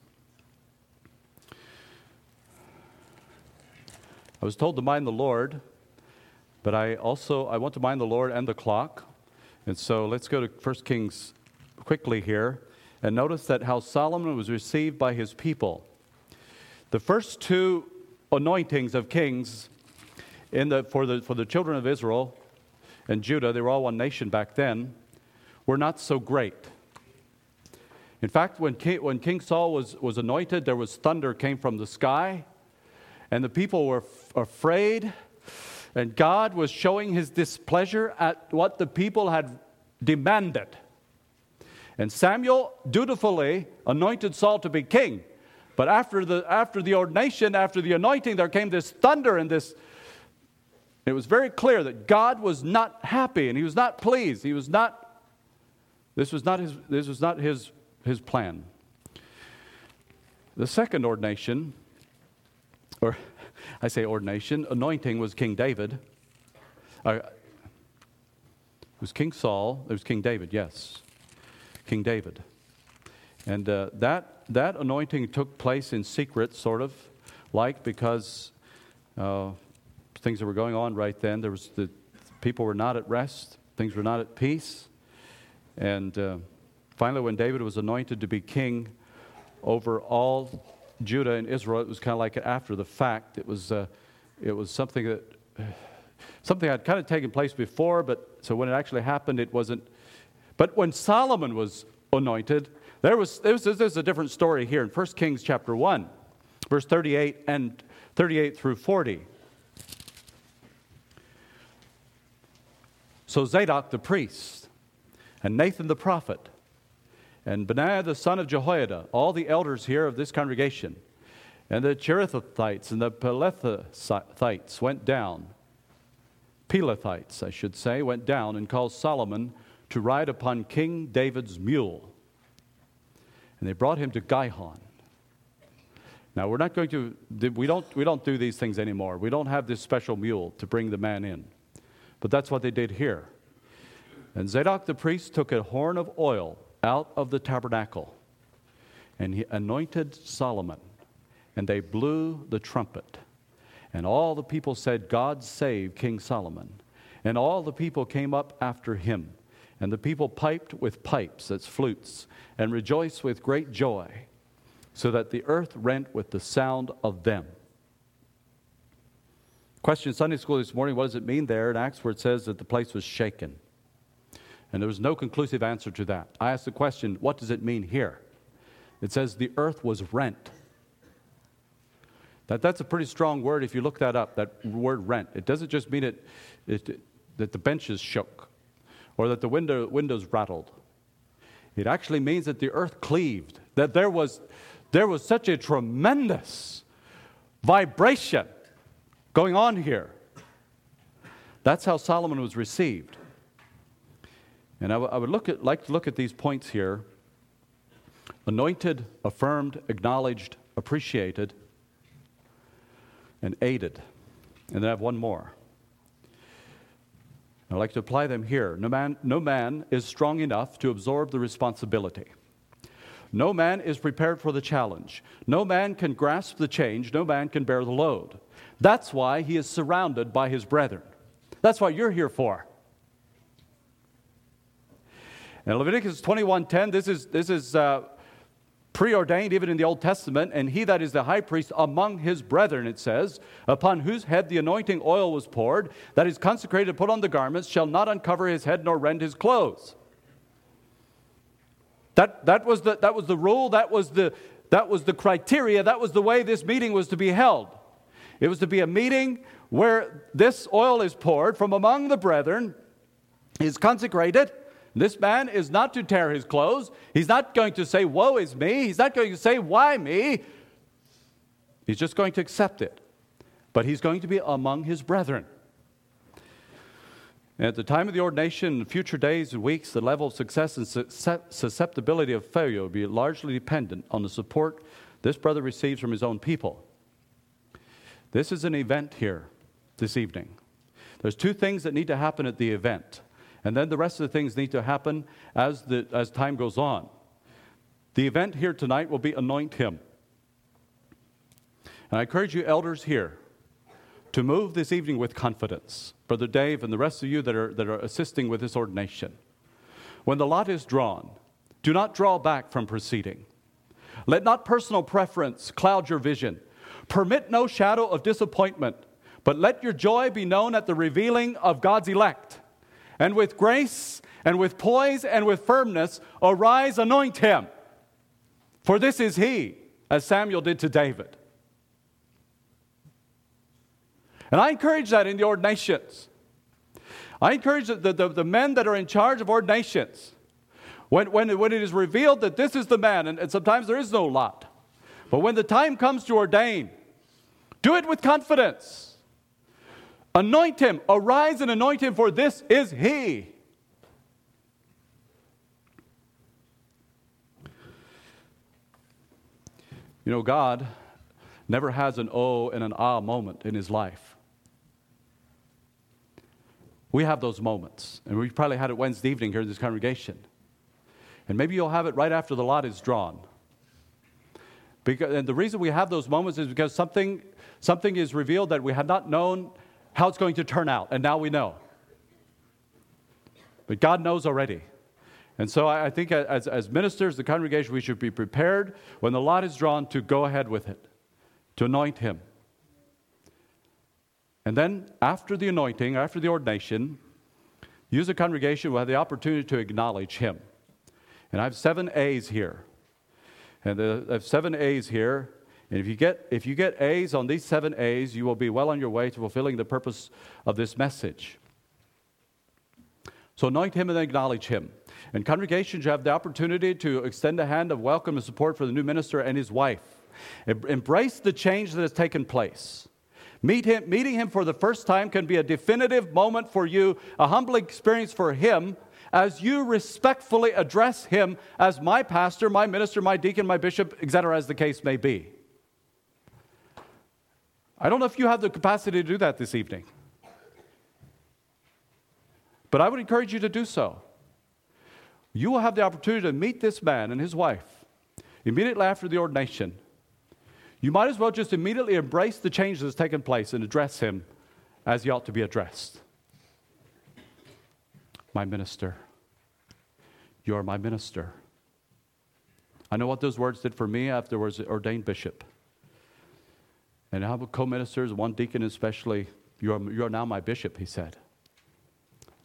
I was told to mind the Lord, but I also I want to mind the Lord and the clock. And so let's go to 1 Kings quickly here and notice that how Solomon was received by his people. The first two anointings of kings in the, for, the, for the children of Israel and Judah, they were all one nation back then, were not so great. In fact, when King, when King Saul was, was anointed, there was thunder came from the sky, and the people were f- afraid, and God was showing his displeasure at what the people had demanded. And Samuel dutifully anointed Saul to be king. But after the, after the ordination, after the anointing, there came this thunder and this. It was very clear that God was not happy and he was not pleased. He was not, this was not his, this was not his, his plan. The second ordination, or I say ordination, anointing was King David. Uh, it was King Saul, it was King David, yes. King David. And uh, that, that anointing took place in secret, sort of, like because uh, things that were going on right then, there was the people were not at rest, things were not at peace. And uh, finally, when David was anointed to be king over all Judah and Israel, it was kind of like after the fact. It was, uh, it was something that something had kind of taken place before, but so when it actually happened, it wasn't but when Solomon was anointed, there was, there was, there's a different story here in 1 Kings chapter 1, verse 38 and 38 through 40. So Zadok the priest, and Nathan the prophet, and Benaiah the son of Jehoiada, all the elders here of this congregation, and the Cherethites and the Pelethites went down, Pelethites, I should say, went down and called Solomon to ride upon King David's mule. And they brought him to Gihon. Now, we're not going to, we don't, we don't do these things anymore. We don't have this special mule to bring the man in. But that's what they did here. And Zadok the priest took a horn of oil out of the tabernacle and he anointed Solomon. And they blew the trumpet. And all the people said, God save King Solomon. And all the people came up after him. And the people piped with pipes, that's flutes, and rejoiced with great joy, so that the earth rent with the sound of them. Question Sunday school this morning what does it mean there in Acts where it says that the place was shaken? And there was no conclusive answer to that. I asked the question what does it mean here? It says the earth was rent. That, that's a pretty strong word if you look that up, that word rent. It doesn't just mean it, it that the benches shook or that the window, windows rattled. It actually means that the earth cleaved, that there was, there was such a tremendous vibration going on here. That's how Solomon was received. And I, w- I would look at, like to look at these points here anointed, affirmed, acknowledged, appreciated, and aided. And then I have one more. I'd like to apply them here. No man, no man is strong enough to absorb the responsibility. No man is prepared for the challenge. No man can grasp the change. No man can bear the load. That's why he is surrounded by his brethren. That's what you're here for. In Leviticus 21:10, this is, this is uh, preordained even in the Old Testament, and he that is the high priest among his brethren, it says, upon whose head the anointing oil was poured, that is consecrated, put on the garments, shall not uncover his head nor rend his clothes. That, that, was, the, that was the rule, that was the, that was the criteria, that was the way this meeting was to be held. It was to be a meeting where this oil is poured from among the brethren, is consecrated. This man is not to tear his clothes. He's not going to say, Woe is me. He's not going to say, Why me? He's just going to accept it. But he's going to be among his brethren. at the time of the ordination, in future days and weeks, the level of success and susceptibility of failure will be largely dependent on the support this brother receives from his own people. This is an event here this evening. There's two things that need to happen at the event, and then the rest of the things need to happen as, the, as time goes on. The event here tonight will be anoint him. And I encourage you, elders here, to move this evening with confidence. Brother Dave and the rest of you that are, that are assisting with this ordination. When the lot is drawn, do not draw back from proceeding. Let not personal preference cloud your vision. Permit no shadow of disappointment, but let your joy be known at the revealing of God's elect. And with grace and with poise and with firmness, arise, anoint him. For this is he, as Samuel did to David. And I encourage that in the ordinations. I encourage the, the, the men that are in charge of ordinations. When, when, when it is revealed that this is the man, and, and sometimes there is no lot, but when the time comes to ordain, do it with confidence. Anoint him, arise and anoint him, for this is he. You know, God never has an oh and an ah moment in his life. We have those moments, and we probably had it Wednesday evening here in this congregation. And maybe you'll have it right after the lot is drawn. Because, and the reason we have those moments is because something, something is revealed that we had not known how it's going to turn out, and now we know. But God knows already. And so I, think as, as ministers, the congregation, we should be prepared when the lot is drawn to go ahead with it, to anoint him. And then after the anointing, after the ordination, use the congregation will have the opportunity to acknowledge him. And I have seven A's here. And uh, I have seven A's here. And if you, get, if you get A's on these seven A's, you will be well on your way to fulfilling the purpose of this message. So anoint him and acknowledge him. And congregations, you have the opportunity to extend a hand of welcome and support for the new minister and his wife. Embrace the change that has taken place. Meet him, meeting him for the first time can be a definitive moment for you, a humble experience for him, as you respectfully address him as my pastor, my minister, my deacon, my bishop, etc., as the case may be. I don't know if you have the capacity to do that this evening, but I would encourage you to do so. You will have the opportunity to meet this man and his wife immediately after the ordination. You might as well just immediately embrace the change that's taken place and address him as he ought to be addressed my minister. You are my minister. I know what those words did for me after I was ordained bishop. And I have co ministers, one deacon especially. You are, you are now my bishop, he said.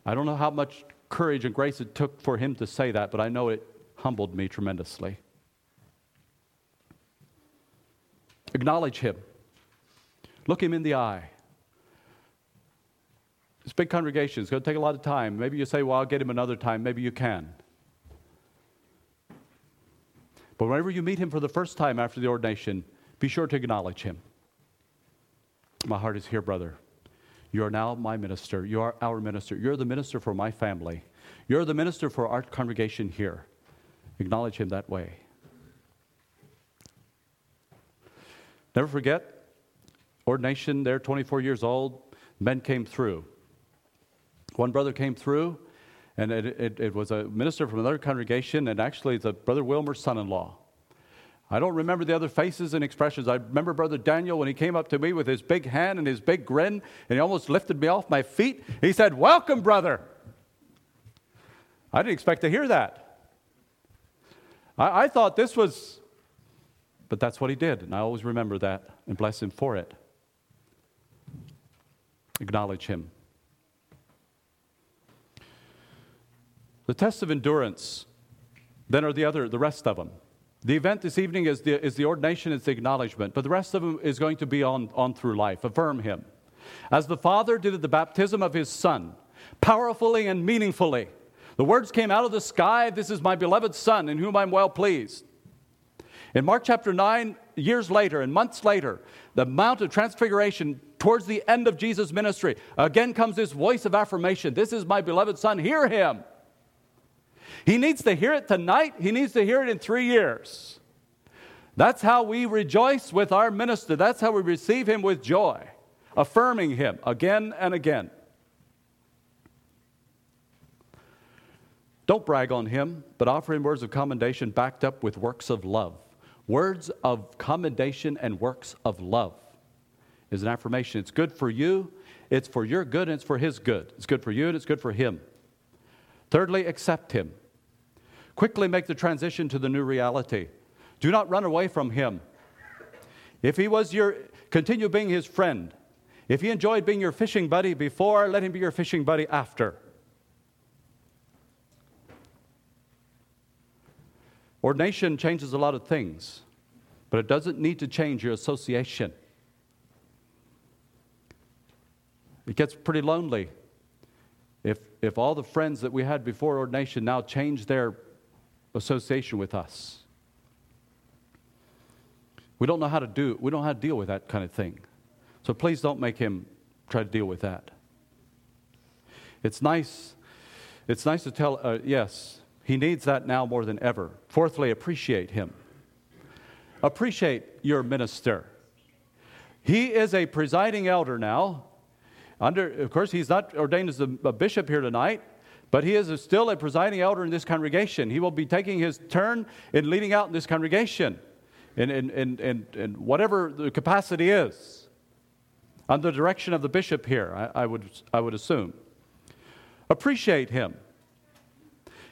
I don't know how much courage and grace it took for him to say that, but I know it humbled me tremendously. Acknowledge him, look him in the eye. It's big congregation. It's going to take a lot of time. Maybe you say, well, I'll get him another time. Maybe you can. But whenever you meet him for the first time after the ordination, be sure to acknowledge him. My heart is here, brother. You are now my minister. You are our minister. You're the minister for my family. You're the minister for our congregation here. Acknowledge him that way. Never forget, ordination there, 24 years old, men came through. One brother came through, and it, it, it was a minister from another congregation, and actually the Brother Wilmer's son in law. I don't remember the other faces and expressions. I remember Brother Daniel when he came up to me with his big hand and his big grin, and he almost lifted me off my feet. He said, Welcome, brother. I didn't expect to hear that. I, I thought this was, but that's what he did, and I always remember that and bless him for it. Acknowledge him. The tests of endurance then are the other, the rest of them. The event this evening is the, is the ordination, it's the acknowledgement, but the rest of them is going to be on, on through life. Affirm him. As the Father did at the baptism of his Son, powerfully and meaningfully. The words came out of the sky This is my beloved Son, in whom I'm well pleased. In Mark chapter 9, years later and months later, the Mount of Transfiguration, towards the end of Jesus' ministry, again comes this voice of affirmation This is my beloved Son, hear him. He needs to hear it tonight, he needs to hear it in three years. That's how we rejoice with our minister. That's how we receive him with joy, affirming him again and again. Don't brag on him, but offer him words of commendation backed up with works of love. Words of commendation and works of love is an affirmation. It's good for you, it's for your good, and it's for his good. It's good for you, and it's good for him. Thirdly, accept him. Quickly make the transition to the new reality. Do not run away from him. If he was your, continue being his friend. If he enjoyed being your fishing buddy before, let him be your fishing buddy after. Ordination changes a lot of things, but it doesn't need to change your association. It gets pretty lonely if, if all the friends that we had before ordination now change their association with us. We don't know how to do we don't know how to deal with that kind of thing. So please don't make him try to deal with that. It's nice it's nice to tell uh, yes, he needs that now more than ever. Fourthly, appreciate him. Appreciate your minister. He is a presiding elder now. Under, of course, he's not ordained as a, a bishop here tonight, but he is still a presiding elder in this congregation. He will be taking his turn in leading out in this congregation, in, in, in, in, in whatever the capacity is, under the direction of the bishop here, I, I, would, I would assume. Appreciate him.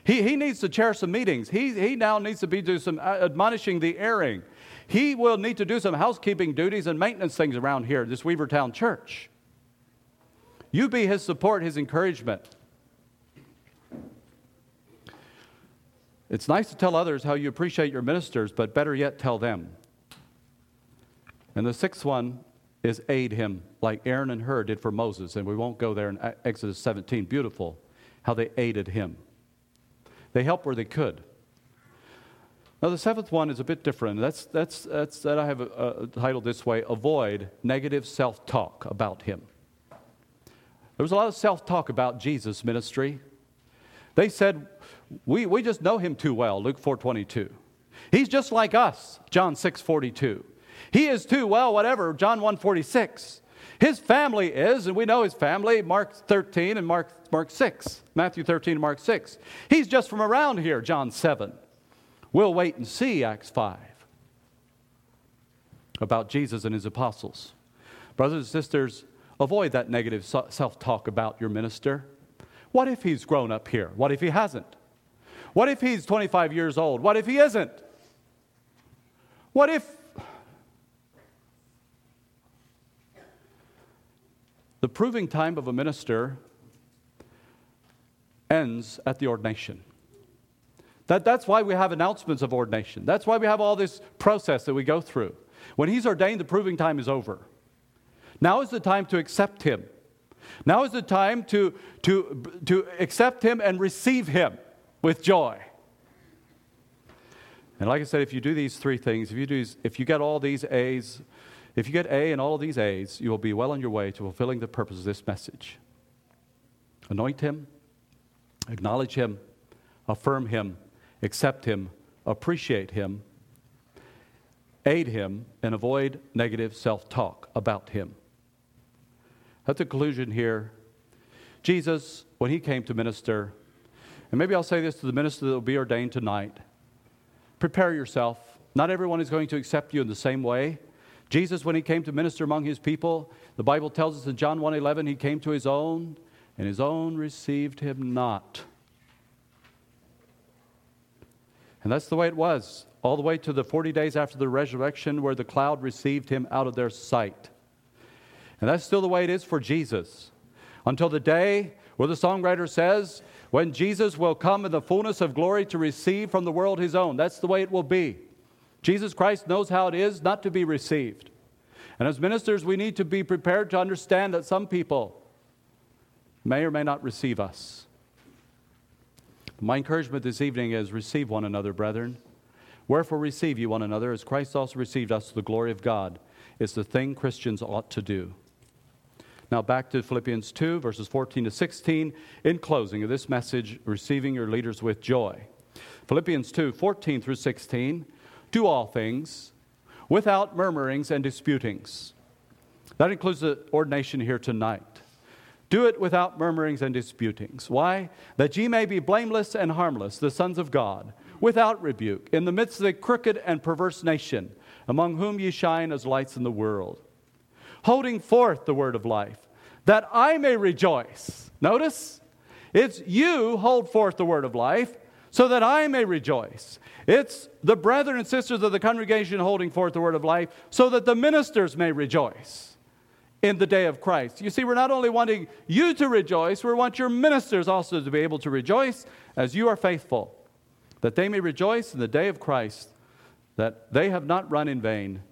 He, he needs to chair some meetings. He, he now needs to be do some uh, admonishing the erring. He will need to do some housekeeping duties and maintenance things around here, this Weavertown church. You be his support, his encouragement. It's nice to tell others how you appreciate your ministers, but better yet, tell them. And the sixth one is aid him, like Aaron and Hur did for Moses. And we won't go there in Exodus 17. Beautiful how they aided him. They helped where they could. Now, the seventh one is a bit different. That's, that's, that's that I have titled this way Avoid Negative Self Talk About Him. There was a lot of self talk about Jesus' ministry. They said, we, we just know him too well, Luke 4.22. He's just like us, John 6.42. He is too well, whatever, John 1.46. His family is, and we know his family, Mark 13 and Mark, Mark 6, Matthew 13 and Mark 6. He's just from around here, John 7. We'll wait and see, Acts 5, about Jesus and his apostles. Brothers and sisters, avoid that negative self talk about your minister. What if he's grown up here? What if he hasn't? What if he's 25 years old? What if he isn't? What if The proving time of a minister ends at the ordination. That, that's why we have announcements of ordination. That's why we have all this process that we go through. When he's ordained, the proving time is over. Now is the time to accept him. Now is the time to, to, to accept him and receive him with joy. And like I said, if you do these three things, if you, do, if you get all these A's, if you get A in all of these A's, you will be well on your way to fulfilling the purpose of this message. Anoint him, acknowledge him, affirm him, accept him, appreciate him, aid him, and avoid negative self talk about him. At the conclusion here, Jesus, when he came to minister, and maybe I'll say this to the minister that will be ordained tonight prepare yourself. Not everyone is going to accept you in the same way. Jesus, when he came to minister among his people, the Bible tells us in John 1:11, he came to his own, and his own received him not. And that's the way it was, all the way to the 40 days after the resurrection, where the cloud received him out of their sight. And that's still the way it is for Jesus. Until the day where the songwriter says, when Jesus will come in the fullness of glory to receive from the world his own. That's the way it will be. Jesus Christ knows how it is not to be received. And as ministers, we need to be prepared to understand that some people may or may not receive us. My encouragement this evening is receive one another, brethren. Wherefore receive you one another, as Christ also received us to the glory of God. is the thing Christians ought to do. Now, back to Philippians 2, verses 14 to 16, in closing of this message, receiving your leaders with joy. Philippians 2, 14 through 16, do all things without murmurings and disputings. That includes the ordination here tonight. Do it without murmurings and disputings. Why? That ye may be blameless and harmless, the sons of God, without rebuke, in the midst of a crooked and perverse nation, among whom ye shine as lights in the world, holding forth the word of life, that I may rejoice. Notice, it's you hold forth the word of life, so that I may rejoice. It's the brethren and sisters of the congregation holding forth the word of life, so that the ministers may rejoice in the day of Christ. You see, we're not only wanting you to rejoice, we want your ministers also to be able to rejoice as you are faithful, that they may rejoice in the day of Christ, that they have not run in vain,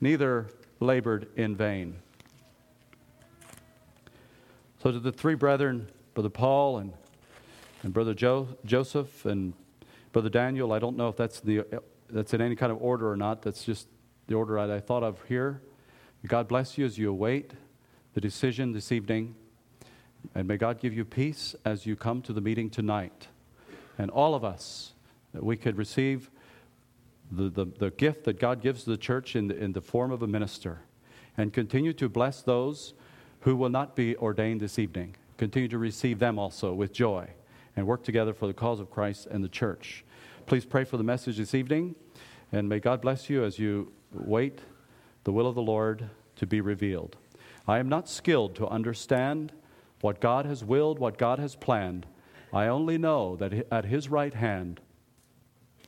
neither labored in vain. So, to the three brethren, Brother Paul and, and Brother jo- Joseph and Brother Daniel, I don't know if that's, the, that's in any kind of order or not. That's just the order I, I thought of here. God bless you as you await the decision this evening. And may God give you peace as you come to the meeting tonight. And all of us, that we could receive the, the, the gift that God gives to the church in the, in the form of a minister. And continue to bless those who will not be ordained this evening. Continue to receive them also with joy and work together for the cause of Christ and the church. Please pray for the message this evening. And may God bless you as you wait the will of the Lord to be revealed. I am not skilled to understand what God has willed, what God has planned. I only know that at His right hand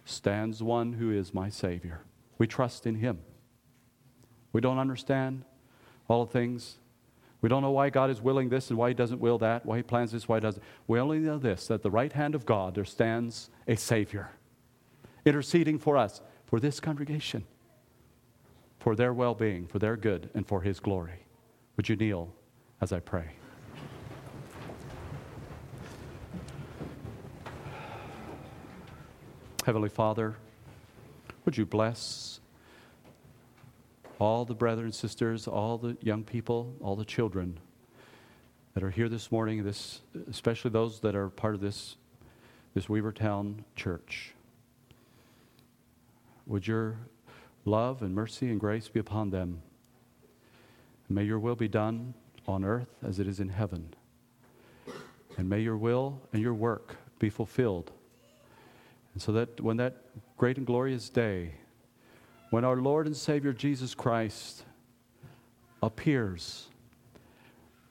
stands one who is my Savior. We trust in Him. We don't understand all things. We don't know why God is willing this and why He doesn't will that, why He plans this, why He doesn't. We only know this that at the right hand of God there stands a Savior interceding for us, for this congregation for their well being, for their good, and for His glory. Would you kneel as I pray? Heavenly Father, would you bless all the brothers and sisters, all the young people, all the children that are here this morning, this, especially those that are part of this, this Weavertown church. Would your love and mercy and grace be upon them. May your will be done on earth as it is in heaven. And may your will and your work be fulfilled. And so that when that great and glorious day, when our Lord and Savior Jesus Christ appears,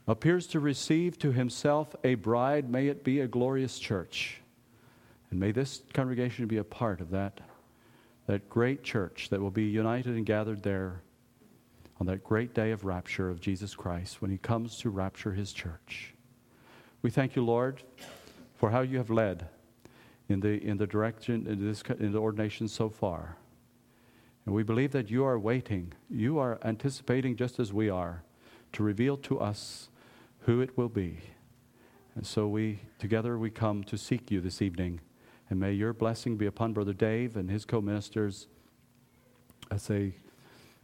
appears to receive to himself a bride, may it be a glorious church. And may this congregation be a part of that that great church that will be united and gathered there on that great day of rapture of Jesus Christ when he comes to rapture his church. We thank you, Lord, for how you have led in the, in the direction, in, this, in the ordination so far. And we believe that you are waiting, you are anticipating just as we are, to reveal to us who it will be. And so we, together, we come to seek you this evening. And may your blessing be upon Brother Dave and his co ministers as they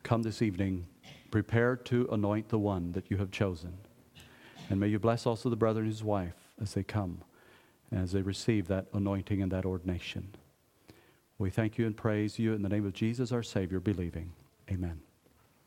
come this evening, prepared to anoint the one that you have chosen. And may you bless also the brother and his wife as they come, as they receive that anointing and that ordination. We thank you and praise you in the name of Jesus, our Savior, believing. Amen.